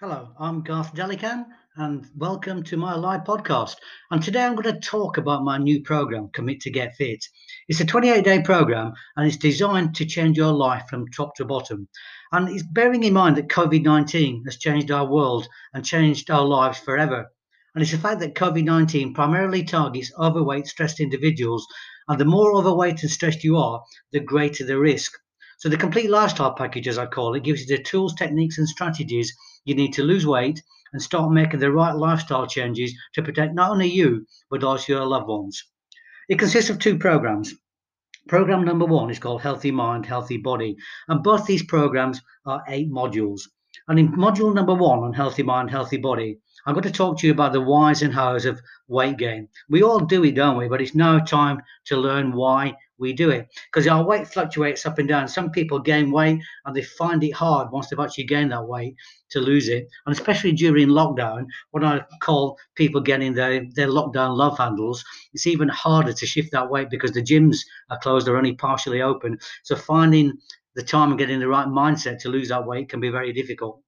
Hello, I'm Garth Delikan, and welcome to my live podcast. And today I'm going to talk about my new program, Commit to Get Fit. It's a 28 day program and it's designed to change your life from top to bottom. And it's bearing in mind that COVID 19 has changed our world and changed our lives forever. And it's the fact that COVID 19 primarily targets overweight, stressed individuals. And the more overweight and stressed you are, the greater the risk. So, the complete lifestyle package, as I call it, gives you the tools, techniques, and strategies you need to lose weight and start making the right lifestyle changes to protect not only you, but also your loved ones. It consists of two programs. Program number one is called Healthy Mind, Healthy Body, and both these programs are eight modules. And in module number one on Healthy Mind, Healthy Body, I'm going to talk to you about the whys and hows of weight gain. We all do it, don't we? But it's now time to learn why we do it because our weight fluctuates up and down. Some people gain weight and they find it hard once they've actually gained that weight to lose it. And especially during lockdown, when I call people getting their, their lockdown love handles, it's even harder to shift that weight because the gyms are closed or only partially open. So finding the time and getting the right mindset to lose that weight can be very difficult.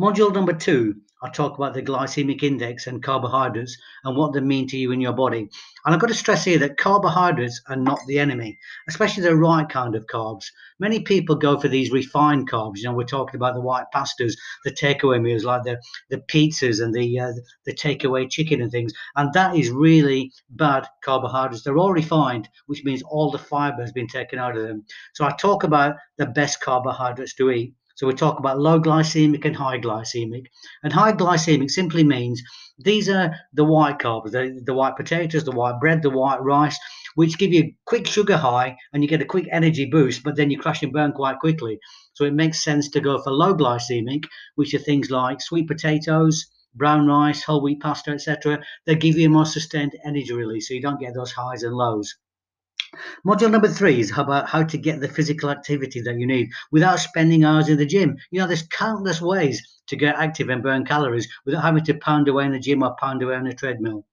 Module number two, I talk about the glycemic index and carbohydrates and what they mean to you in your body. And I've got to stress here that carbohydrates are not the enemy, especially the right kind of carbs. Many people go for these refined carbs. You know, we're talking about the white pastas, the takeaway meals like the, the pizzas and the uh, the takeaway chicken and things. And that is really bad carbohydrates. They're all refined, which means all the fiber has been taken out of them. So I talk about the best carbohydrates to eat. So we talk about low glycemic and high glycemic. And high glycemic simply means these are the white carbs, the, the white potatoes, the white bread, the white rice, which give you a quick sugar high and you get a quick energy boost, but then you crash and burn quite quickly. So it makes sense to go for low glycemic, which are things like sweet potatoes, brown rice, whole wheat pasta, etc. They give you a more sustained energy release, so you don't get those highs and lows. Module number three is about how to get the physical activity that you need without spending hours in the gym. You know, there's countless ways to get active and burn calories without having to pound away in the gym or pound away on a treadmill.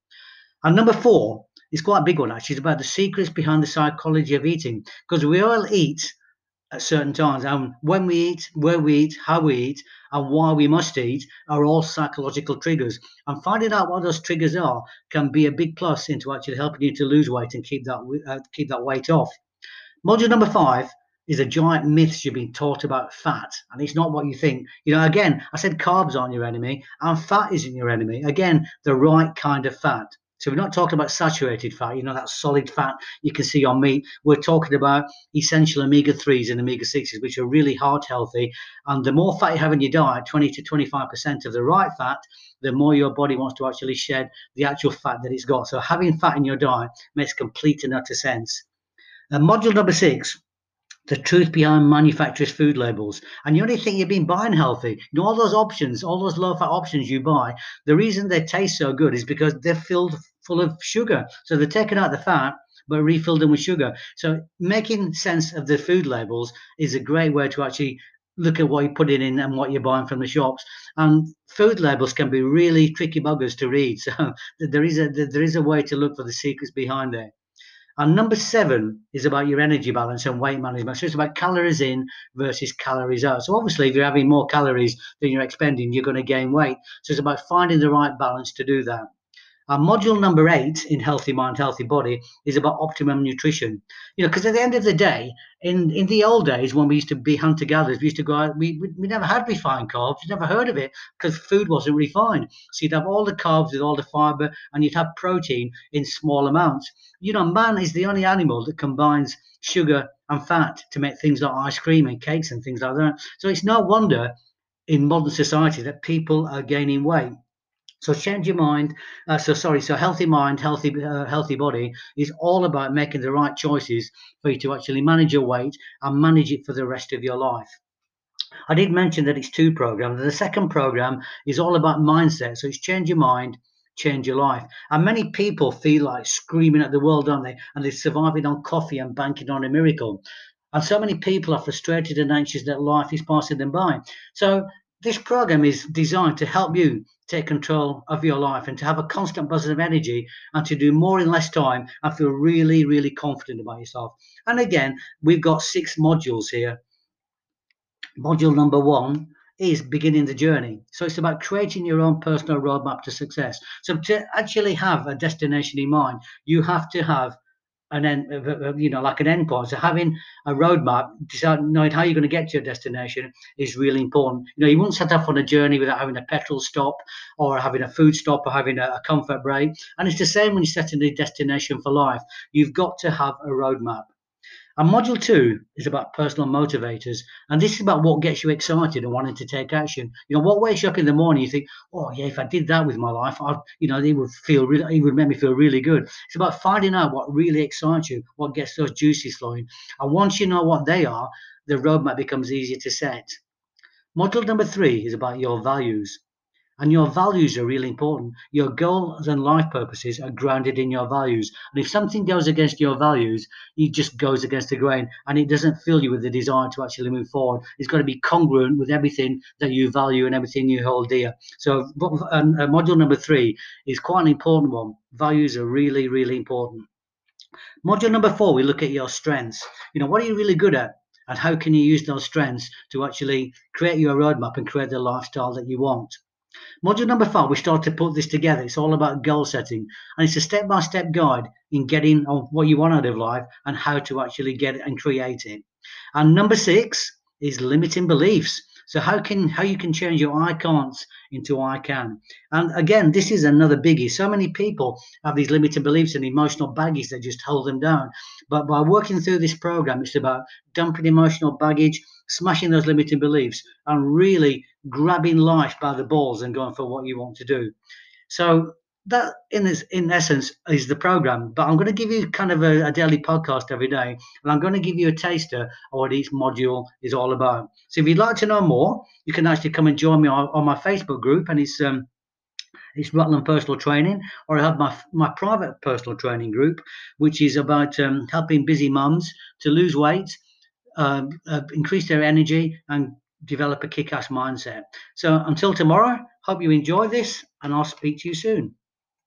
And number four is quite a big one actually. It's about the secrets behind the psychology of eating because we all eat at certain times. And when we eat, where we eat, how we eat, and why we must eat are all psychological triggers. And finding out what those triggers are can be a big plus into actually helping you to lose weight and keep that uh, keep that weight off. Module number five is a giant myth you've been taught about fat, and it's not what you think. You know, again, I said carbs aren't your enemy, and fat isn't your enemy. Again, the right kind of fat. So we're not talking about saturated fat, you know, that solid fat you can see on meat. We're talking about essential omega 3s and omega 6s, which are really heart healthy. And the more fat you have in your diet, 20 to 25% of the right fat, the more your body wants to actually shed the actual fat that it's got. So having fat in your diet makes complete and utter sense. And module number six the truth behind manufacturers' food labels. And you only think you've been buying healthy. You know, all those options, all those low fat options you buy, the reason they taste so good is because they're filled full of sugar. So they're taking out the fat, but refilled them with sugar. So making sense of the food labels is a great way to actually look at what you're putting in and what you're buying from the shops. And food labels can be really tricky buggers to read. So there is a there is a way to look for the secrets behind it. And number seven is about your energy balance and weight management. So it's about calories in versus calories out. So obviously, if you're having more calories than you're expending, you're going to gain weight. So it's about finding the right balance to do that. Our module number eight in Healthy Mind, Healthy Body is about optimum nutrition. You know, because at the end of the day, in, in the old days when we used to be hunter gatherers, we used to go out, we, we, we never had refined carbs, we never heard of it because food wasn't refined. So you'd have all the carbs with all the fiber and you'd have protein in small amounts. You know, man is the only animal that combines sugar and fat to make things like ice cream and cakes and things like that. So it's no wonder in modern society that people are gaining weight. So change your mind. Uh, so sorry. So healthy mind, healthy uh, healthy body is all about making the right choices for you to actually manage your weight and manage it for the rest of your life. I did mention that it's two programs. The second program is all about mindset. So it's change your mind, change your life. And many people feel like screaming at the world, don't they? And they're surviving on coffee and banking on a miracle. And so many people are frustrated and anxious that life is passing them by. So this program is designed to help you take control of your life and to have a constant buzz of energy and to do more in less time and feel really, really confident about yourself. And again, we've got six modules here. Module number one is beginning the journey. So it's about creating your own personal roadmap to success. So to actually have a destination in mind, you have to have an end, uh, uh, you know, like an endpoint. So having a roadmap, knowing how you're going to get to your destination is really important. You know, you won't set off on a journey without having a petrol stop or having a food stop or having a, a comfort break. And it's the same when you're setting the destination for life. You've got to have a roadmap. And module two is about personal motivators. And this is about what gets you excited and wanting to take action. You know, what wakes you up in the morning, you think, oh, yeah, if I did that with my life, I, you know, it would feel really, it would make me feel really good. It's about finding out what really excites you, what gets those juices flowing. And once you know what they are, the roadmap becomes easier to set. Module number three is about your values. And your values are really important. Your goals and life purposes are grounded in your values. And if something goes against your values, it just goes against the grain and it doesn't fill you with the desire to actually move forward. It's got to be congruent with everything that you value and everything you hold dear. So, uh, module number three is quite an important one. Values are really, really important. Module number four, we look at your strengths. You know, what are you really good at? And how can you use those strengths to actually create your roadmap and create the lifestyle that you want? Module number five, we start to put this together. It's all about goal setting, and it's a step by step guide in getting on what you want out of life and how to actually get it and create it. And number six is limiting beliefs. So how can how you can change your I can't into I can. And again, this is another biggie. So many people have these limiting beliefs and emotional baggage that just hold them down. But by working through this program, it's about dumping emotional baggage smashing those limiting beliefs and really grabbing life by the balls and going for what you want to do. So that in this, in essence is the program but i'm going to give you kind of a, a, daily podcast every day and i'm going to give you a taster of what each module is all about so if you'd like to know more you can actually come and join me on, on my facebook group and it's um it's Rutland Personal Training, or I have my my private personal training group, which is about um, helping busy mums to lose weight uh, uh, increase their energy and develop a kick ass mindset. So until tomorrow, hope you enjoy this and I'll speak to you soon.